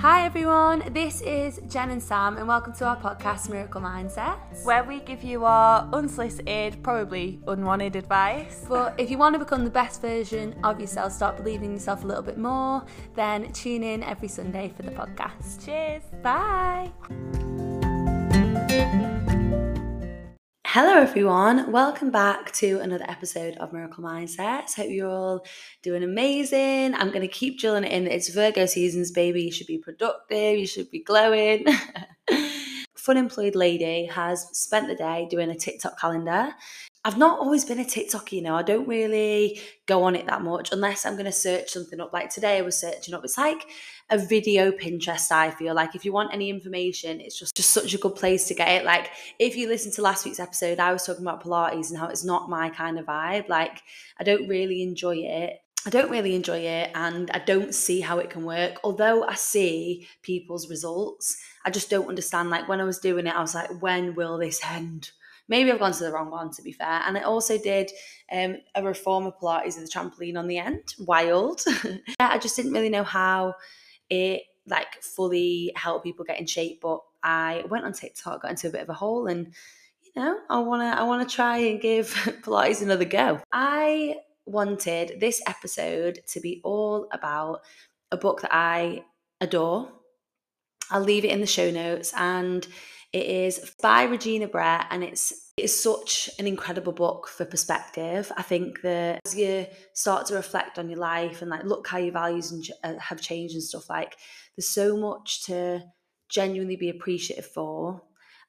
Hi everyone, this is Jen and Sam, and welcome to our podcast Miracle Mindset, where we give you our unsolicited, probably unwanted advice. But if you want to become the best version of yourself, start believing in yourself a little bit more, then tune in every Sunday for the podcast. Cheers. Bye. Hello, everyone. Welcome back to another episode of Miracle Mindsets. Hope you're all doing amazing. I'm going to keep drilling it in. It's Virgo seasons, baby. You should be productive. You should be glowing. Fun employed lady has spent the day doing a TikTok calendar. I've not always been a TikToker, you know. I don't really go on it that much unless I'm going to search something up. Like today, I was searching up. It's like a video Pinterest. I feel like if you want any information, it's just just such a good place to get it. Like if you listen to last week's episode, I was talking about Pilates and how it's not my kind of vibe. Like I don't really enjoy it. I don't really enjoy it and I don't see how it can work. Although I see people's results, I just don't understand. Like when I was doing it, I was like, when will this end? Maybe I've gone to the wrong one to be fair. And I also did um, a reformer Pilates with a trampoline on the end. Wild. I just didn't really know how it like fully helped people get in shape. But I went on TikTok, got into a bit of a hole and you know, I wanna I wanna try and give Pilates another go. I wanted this episode to be all about a book that I adore. I'll leave it in the show notes and it is by Regina Brett and it's it's such an incredible book for perspective. I think that as you start to reflect on your life and like look how your values and, uh, have changed and stuff like there's so much to genuinely be appreciative for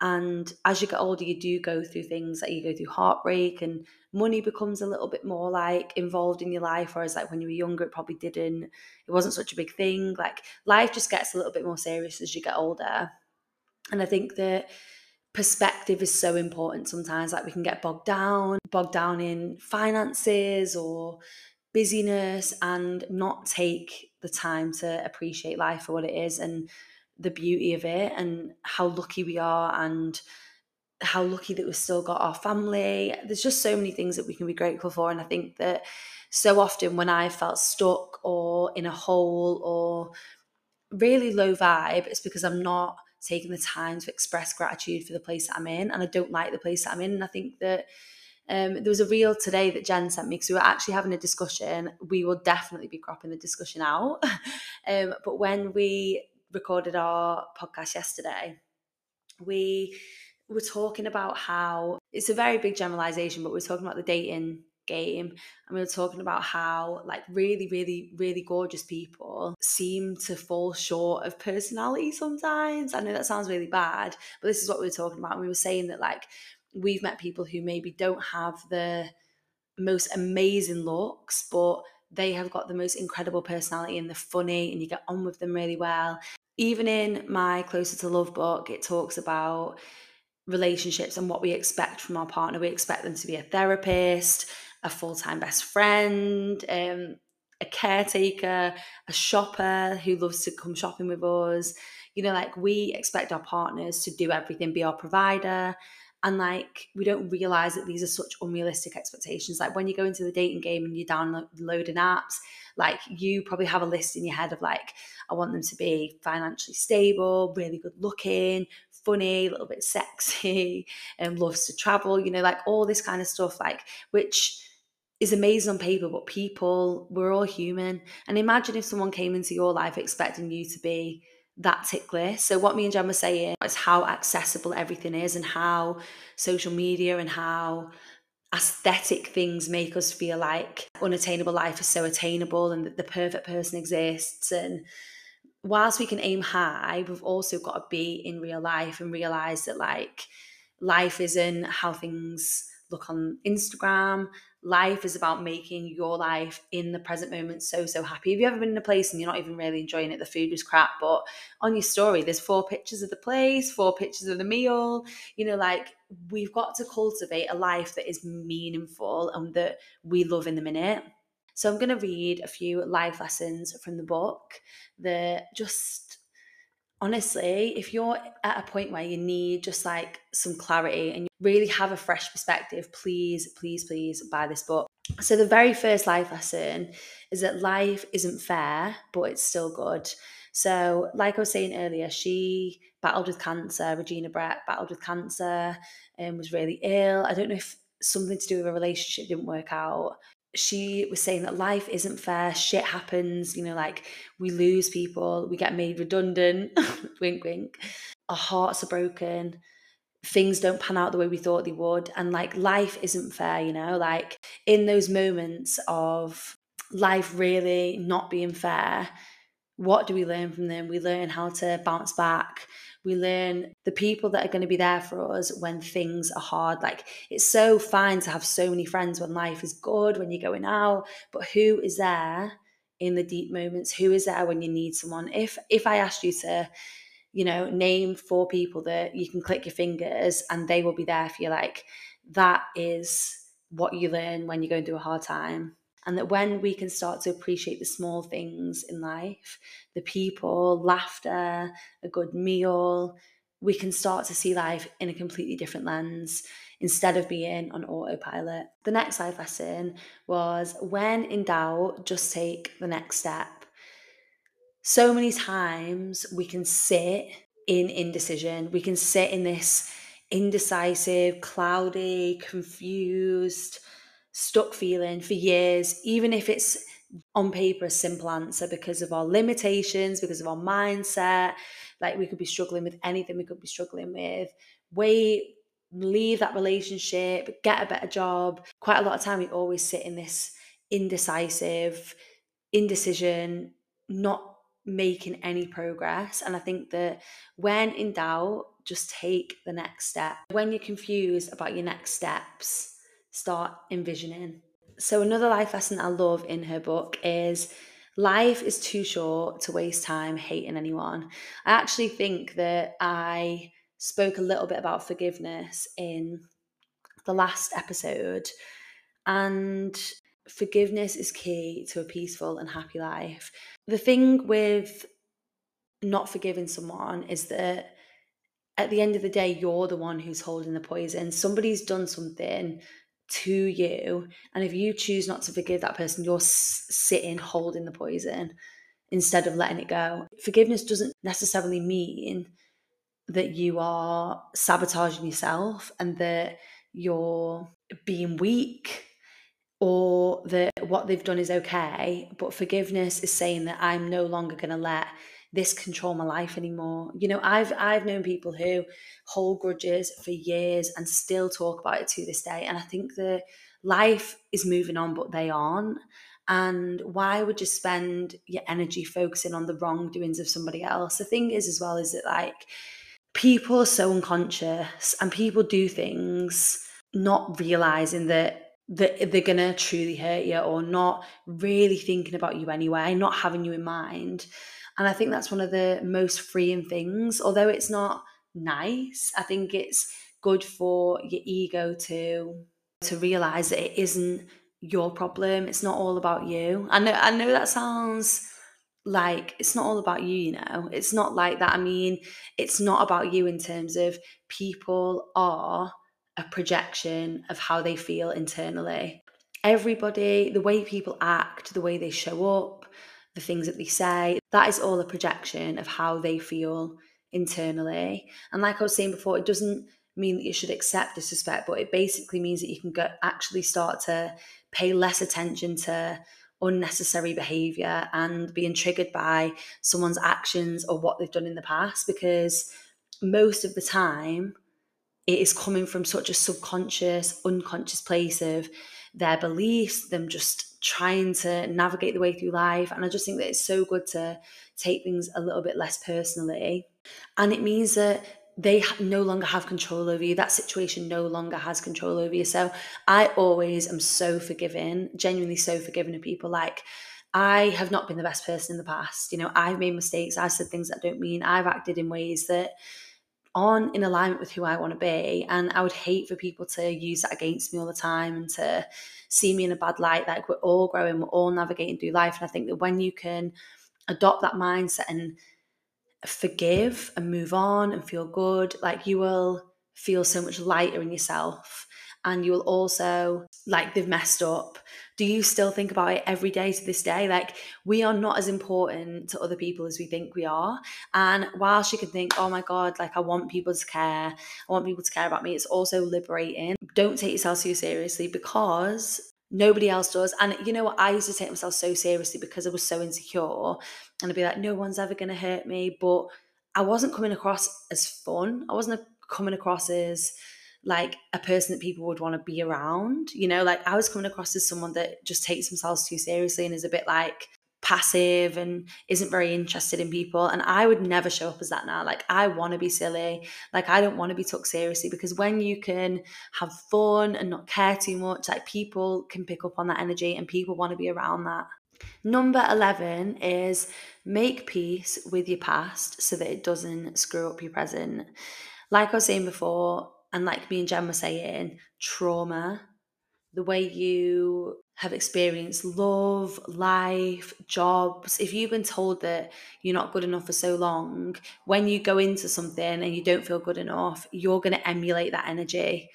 and as you get older, you do go through things like you go through heartbreak and money becomes a little bit more like involved in your life. Whereas like when you were younger, it probably didn't, it wasn't such a big thing. Like life just gets a little bit more serious as you get older. And I think that perspective is so important sometimes. Like we can get bogged down, bogged down in finances or busyness and not take the time to appreciate life for what it is and the beauty of it and how lucky we are and how lucky that we've still got our family. There's just so many things that we can be grateful for. And I think that so often when I felt stuck or in a hole or really low vibe, it's because I'm not taking the time to express gratitude for the place that I'm in. And I don't like the place that I'm in. And I think that um, there was a reel today that Jen sent me because we were actually having a discussion. We will definitely be cropping the discussion out. um, but when we recorded our podcast yesterday, we were talking about how it's a very big generalization, but we are talking about the dating game and we were talking about how like really really really gorgeous people seem to fall short of personality sometimes. I know that sounds really bad but this is what we were talking about and we were saying that like we've met people who maybe don't have the most amazing looks but they have got the most incredible personality and they're funny and you get on with them really well even in my closer to love book it talks about relationships and what we expect from our partner. We expect them to be a therapist a full-time best friend um, a caretaker a shopper who loves to come shopping with us. You know like we expect our partners to do everything be our provider and like we don't realize that these are such unrealistic expectations. Like when you go into the dating game and you're downloading apps like you probably have a list in your head of like i want them to be financially stable really good looking funny a little bit sexy and loves to travel you know like all this kind of stuff like which is amazing on paper but people we're all human. And imagine if someone came into your life expecting you to be that tick list. So what me and Jen were saying is how accessible everything is and how social media and how aesthetic things make us feel like unattainable life is so attainable and that the perfect person exists and whilst we can aim high we've also got to be in real life and realize that like life isn't how things look on Instagram. Life is about making your life in the present moment so so happy. Have you ever been in a place and you're not even really enjoying it the food was crap but on your story there's four pictures of the place four pictures of the meal. You know like we've got to cultivate a life that is meaningful and that we love in the minute. So i'm going to read a few life lessons from the book that just honestly, if you're at a point where you need just like some clarity and you really have a fresh perspective, please, please, please buy this book. So, the very first life lesson is that life isn't fair, but it's still good. So, like I was saying earlier, she battled with cancer. Regina Brett battled with cancer and was really ill. I don't know if something to do with a relationship didn't work out. She was saying that life isn't fair, shit happens, you know, like we lose people, we get made redundant, wink, wink. Our hearts are broken, things don't pan out the way we thought they would. And like life isn't fair, you know, like in those moments of life really not being fair, what do we learn from them? We learn how to bounce back. We learn the people that are going to be there for us when things are hard. Like it's so fine to have so many friends when life is good, when you're going out, but who is there in the deep moments? Who is there when you need someone? If if I asked you to, you know, name four people that you can click your fingers and they will be there for you, like that is what you learn when you're going through a hard time and that when we can start to appreciate the small things in life, the people, laughter, a good meal, we can start to see life in a completely different lens instead of being on autopilot. The next life lesson was when in doubt, just take the next step. So many times we can sit in indecision, we can sit in this indecisive, cloudy, confused, stuck feeling for years, even if it's on paper a simple answer because of our limitations, because of our mindset. Like we could be struggling with anything we could be struggling with. Wait, leave that relationship, get a better job. Quite a lot of time we always sit in this indecisive, indecision, not making any progress. And I think that when in doubt, just take the next step. When you're confused about your next steps, start envisioning. So, another life lesson I love in her book is life is too short to waste time hating anyone. I actually think that I spoke a little bit about forgiveness in the last episode, and forgiveness is key to a peaceful and happy life. The thing with not forgiving someone is that at the end of the day, you're the one who's holding the poison. Somebody's done something to you. And if you choose not to forgive that person, you're sitting holding the poison instead of letting it go. Forgiveness doesn't necessarily mean that you are sabotaging yourself and that you're being weak or that what they've done is okay. But forgiveness is saying that I'm no longer going to let this control my life anymore. You know, I've I've known people who hold grudges for years and still talk about it to this day. And I think that life is moving on, but they aren't. And why would you spend your energy focusing on the wrongdoings of somebody else? The thing is, as well, is that like people are so unconscious and people do things not realizing that that they're gonna truly hurt you or not really thinking about you anyway, not having you in mind. And I think that's one of the most freeing things. Although it's not nice, I think it's good for your ego to to realize that it isn't your problem. It's not all about you. I know I know that sounds like it's not all about you, you know. It's not like that. I mean, it's not about you in terms of people are a projection of how they feel internally. Everybody, the way people act, the way they show up, the things that they say, that is all a projection of how they feel internally. And like I was saying before, it doesn't mean that you should accept disrespect, but it basically means that you can go, actually start to pay less attention to unnecessary behavior and being triggered by someone's actions or what they've done in the past because most of the time it is coming from such a subconscious unconscious place of their beliefs them just trying to navigate the way through life. And I just think that it's so good to take things a little bit less personally. And it means that they no longer have control over you. That situation no longer has control over you. So I always am so forgiving, genuinely so forgiving of people. Like, I have not been the best person in the past. You know, I've made mistakes. I've said things that I don't mean. I've acted in ways that aren't in alignment with who I want to be. And I would hate for people to use that against me all the time and to see me in a bad light. Like we're all growing, we're all navigating through life. And I think that when you can adopt that mindset and forgive and move on and feel good, like you will feel so much lighter in yourself. And you'll also like they've messed up. Do you still think about it every day to this day? Like we are not as important to other people as we think we are. And whilst you can think oh my god like i want people to care. I want people to care about me it's also liberating. Don't take yourself too seriously because nobody else does. And you know what i used to take myself so seriously because i was so insecure. And i'd be like no one's ever going to hurt me. But i wasn't coming across as fun. I wasn't coming across as like a person that people would want to be around. You know, like I was coming across as someone that just takes themselves too seriously and is a bit like passive and isn't very interested in people. And I would never show up as that now. Like I want to be silly. Like I don't want to be took seriously because when you can have fun and not care too much, like people can pick up on that energy and people want to be around that. Number 11 is make peace with your past so that it doesn't screw up your present. Like I was saying before, and like me and Jen were saying, trauma, the way you have experienced love, life, jobs, if you've been told that you're not good enough for so long, when you go into something and you don't feel good enough, you're going to emulate that energy.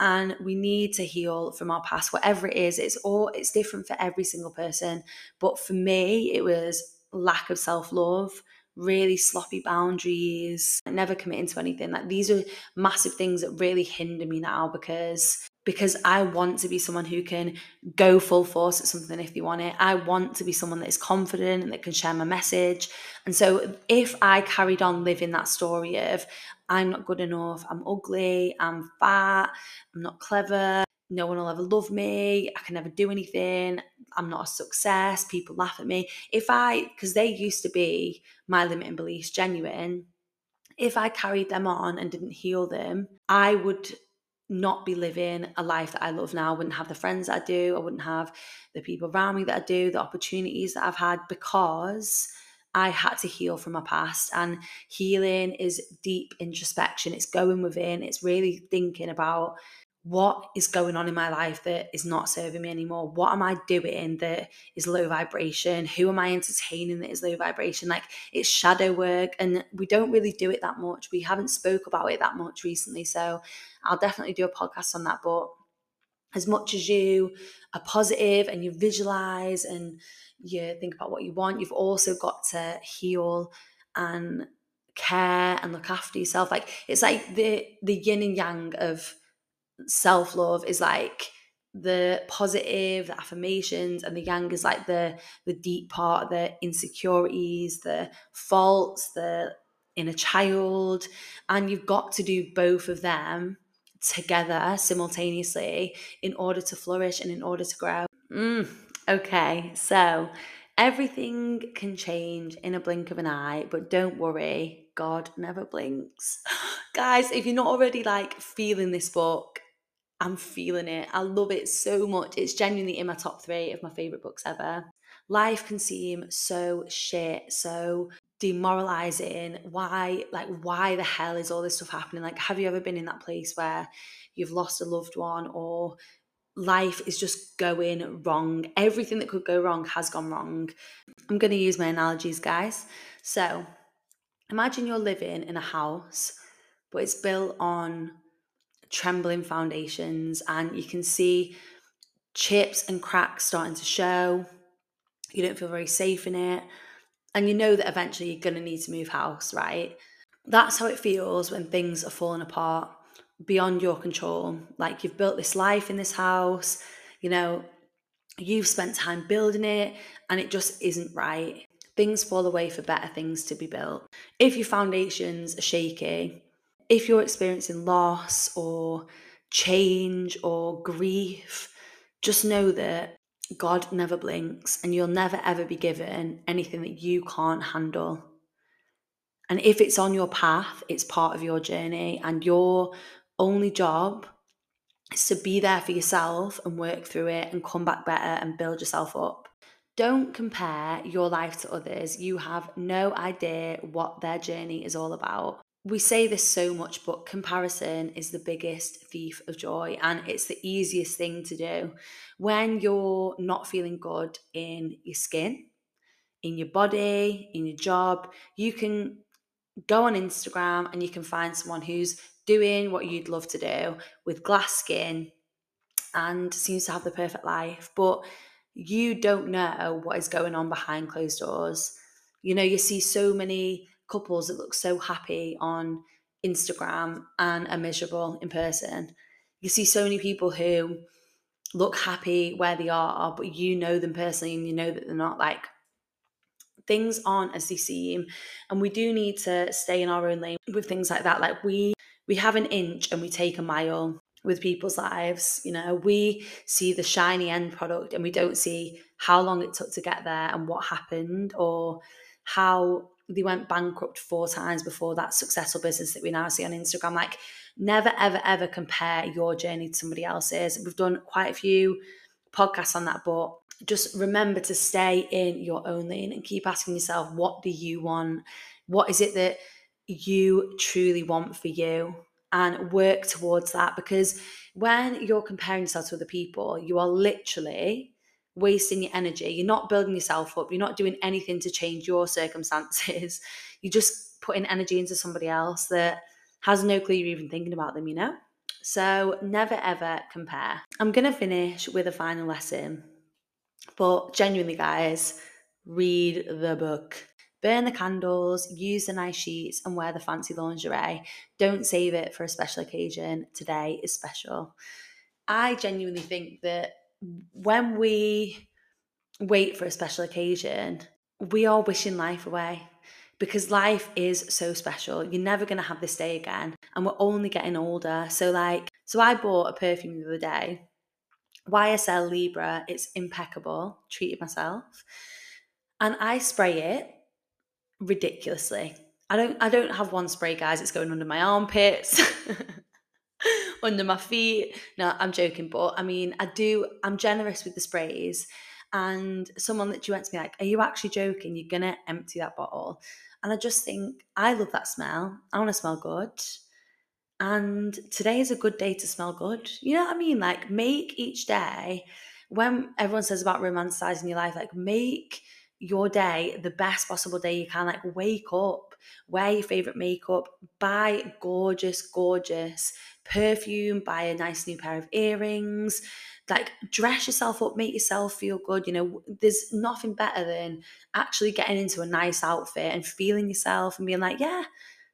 And we need to heal from our past, whatever it is. It's all it's different for every single person. But for me, it was lack of self-love, really sloppy boundaries, never committing to anything. Like these are massive things that really hinder me now because because I want to be someone who can go full force at something if they want it. I want to be someone that is confident and that can share my message. And so if I carried on living that story of I'm not good enough, I'm ugly, I'm fat, I'm not clever, no one will ever love me, I can never do anything, I'm not a success, people laugh at me. If I, because they used to be my limiting beliefs genuine, if I carried them on and didn't heal them, I would not be living a life that I love now. I wouldn't have the friends I do. I wouldn't have the people around me that I do, the opportunities that I've had because I had to heal from my past. And healing is deep introspection. It's going within, it's really thinking about what is going on in my life that is not serving me anymore? What am I doing that is low vibration? Who am I entertaining that is low vibration? Like it's shadow work and we don't really do it that much. We haven't spoke about it that much recently. So I'll definitely do a podcast on that. But as much as you are positive and you visualize and you think about what you want, you've also got to heal and care and look after yourself. Like it's like the the yin and yang of self love is like the positive, the affirmations, and the yang is like the the deep part, the insecurities, the faults, the inner child, and you've got to do both of them together simultaneously in order to flourish and in order to grow. Mm, okay, so everything can change in a blink of an eye, but don't worry, God never blinks. Guys, if you're not already like feeling this book, I'm feeling it. I love it so much. It's genuinely in my top three of my favorite books ever. Life can seem so shit, so demoralizing. Why, like, why the hell is all this stuff happening? Like, have you ever been in that place where you've lost a loved one or life is just going wrong? Everything that could go wrong has gone wrong. I'm going to use my analogies, guys. So, imagine you're living in a house, but it's built on trembling foundations and you can see chips and cracks starting to show. You don't feel very safe in it. And you know that eventually you're going to need to move house, right? That's how it feels when things are falling apart beyond your control. Like you've built this life in this house, you know, you've spent time building it and it just isn't right. Things fall away for better things to be built. If your foundations are shaky, if you're experiencing loss or change or grief, just know that God never blinks and you'll never ever be given anything that you can't handle. And if it's on your path, it's part of your journey, and your only job is to be there for yourself and work through it and come back better and build yourself up. Don't compare your life to others. You have no idea what their journey is all about we say this so much, but comparison is the biggest thief of joy and it's the easiest thing to do. When you're not feeling good in your skin, in your body, in your job, you can go on Instagram and you can find someone who's doing what you'd love to do with glass skin, and seems to have the perfect life, but you don't know what is going on behind closed doors. You know, you see so many couples that look so happy on Instagram and are miserable in person. You see so many people who look happy where they are, but you know them personally and you know that they're not like things aren't as they seem. And we do need to stay in our own lane with things like that. Like we we have an inch and we take a mile with people's lives. You know, we see the shiny end product and we don't see how long it took to get there and what happened or how they went bankrupt four times before that successful business that we now see on Instagram. Like, never, ever, ever compare your journey to somebody else's. We've done quite a few podcasts on that, but just remember to stay in your own lane and keep asking yourself, what do you want? What is it that you truly want for you? And work towards that because when you're comparing yourself to other people, you are literally wasting your energy. You're not building yourself up. You're not doing anything to change your circumstances. You're just putting energy into somebody else that has no clue you're even thinking about them, you know? So never ever compare. I'm going to finish with a final lesson. But genuinely, guys, read the book. Burn the candles, use the nice sheets, and wear the fancy lingerie. Don't save it for a special occasion. Today is special. I genuinely think that when we wait for a special occasion, we are wishing life away because life is so special. You're never going to have this day again, and we're only getting older. So, like, so I bought a perfume the other day, YSL Libre. It's impeccable. Treated myself, and I spray it ridiculously. I don't. I don't have one spray, guys. It's going under my armpits. under my feet. No, I'm joking, but I mean, I do, I'm generous with the sprays. And someone that you went to me like, Are you actually joking? You're gonna empty that bottle. And I just think, I love that smell. I wanna smell good. And today is a good day to smell good. You know what I mean? Like, make each day, when everyone says about romanticizing your life, like, make your day the best possible day you can. Like, wake up, wear your favorite makeup, buy gorgeous, gorgeous perfume, buy a nice new pair of earrings, like dress yourself up, make yourself feel good. You know, there's nothing better than actually getting into a nice outfit and feeling yourself and being like, yeah,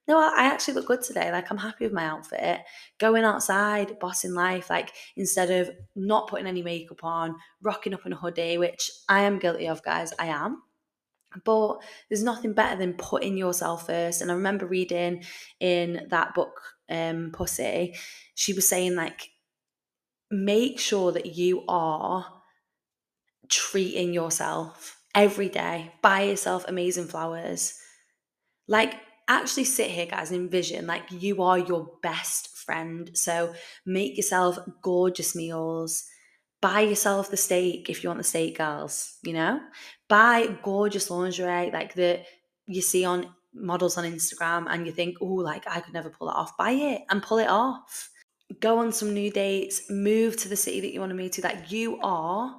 no, I actually look good today. Like, I'm happy with my outfit. Going outside, bossing life, like, instead of not putting any makeup on, rocking up in a hoodie, which I am guilty of, guys. I am. But there's nothing better than putting yourself first. And I remember reading in that book, um, Pussy, she was saying, like, make sure that you are treating yourself every day. Buy yourself amazing flowers. Like, actually sit here, guys, envision like you are your best friend. So make yourself gorgeous meals. Buy yourself the steak if you want the steak, girls, you know? Buy gorgeous lingerie like that you see on models on Instagram and you think, oh, like I could never pull it off. Buy it and pull it off. Go on some new dates, move to the city that you want to move to. Like you are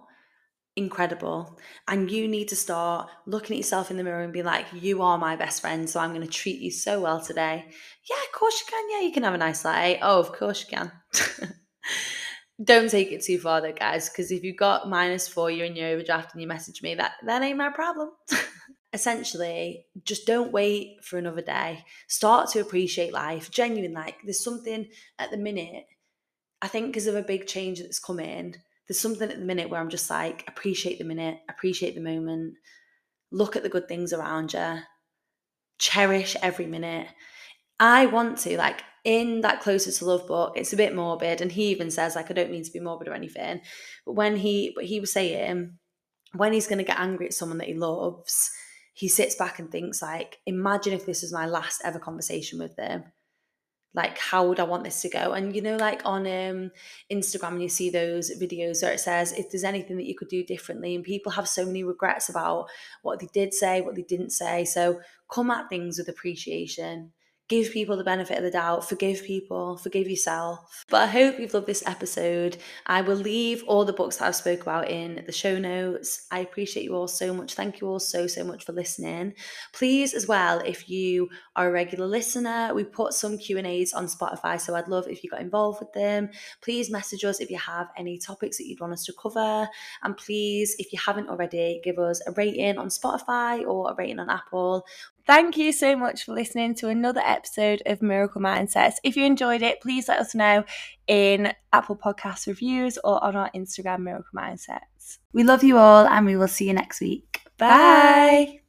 incredible. And you need to start looking at yourself in the mirror and be like, you are my best friend. So I'm going to treat you so well today. Yeah, of course you can. Yeah, you can have a nice latte. Oh, of course you can. Don't take it too far though, guys, because if you've got minus four, you're in your overdraft and you message me, that, that ain't my problem. Essentially, just don't wait for another day. Start to appreciate life. Genuine, like there's something at the minute, I think because of a big change that's come in, there's something at the minute where I'm just like, appreciate the minute, appreciate the moment, look at the good things around you, cherish every minute. I want to, like, in that Closer to Love book, it's a bit morbid, and he even says, like, I don't mean to be morbid or anything, but when he, but he was saying, when he's going to get angry at someone that he loves, he sits back and thinks, like, imagine if this was my last ever conversation with them. Like how would i want this to go? And you know like on um instagram you see those videos where it says if there's anything that you could do differently. And people have so many regrets about what they did say what they didn't say. So come at things with appreciation give people the benefit of the doubt, forgive people, forgive yourself. But I hope you've loved this episode. I will leave all the books that I've spoke about in the show notes. I appreciate you all so much. Thank you all so so much for listening. Please as well, if you are a regular listener, we put some Q&As on Spotify, so I'd love if you got involved with them. Please message us if you have any topics that you'd want us to cover, and please if you haven't already, give us a rating on Spotify or a rating on Apple. Thank you so much for listening to another episode of Miracle Mindsets. If you enjoyed it, please let us know in Apple Podcast reviews or on our Instagram, Miracle Mindsets. We love you all and we will see you next week. Bye.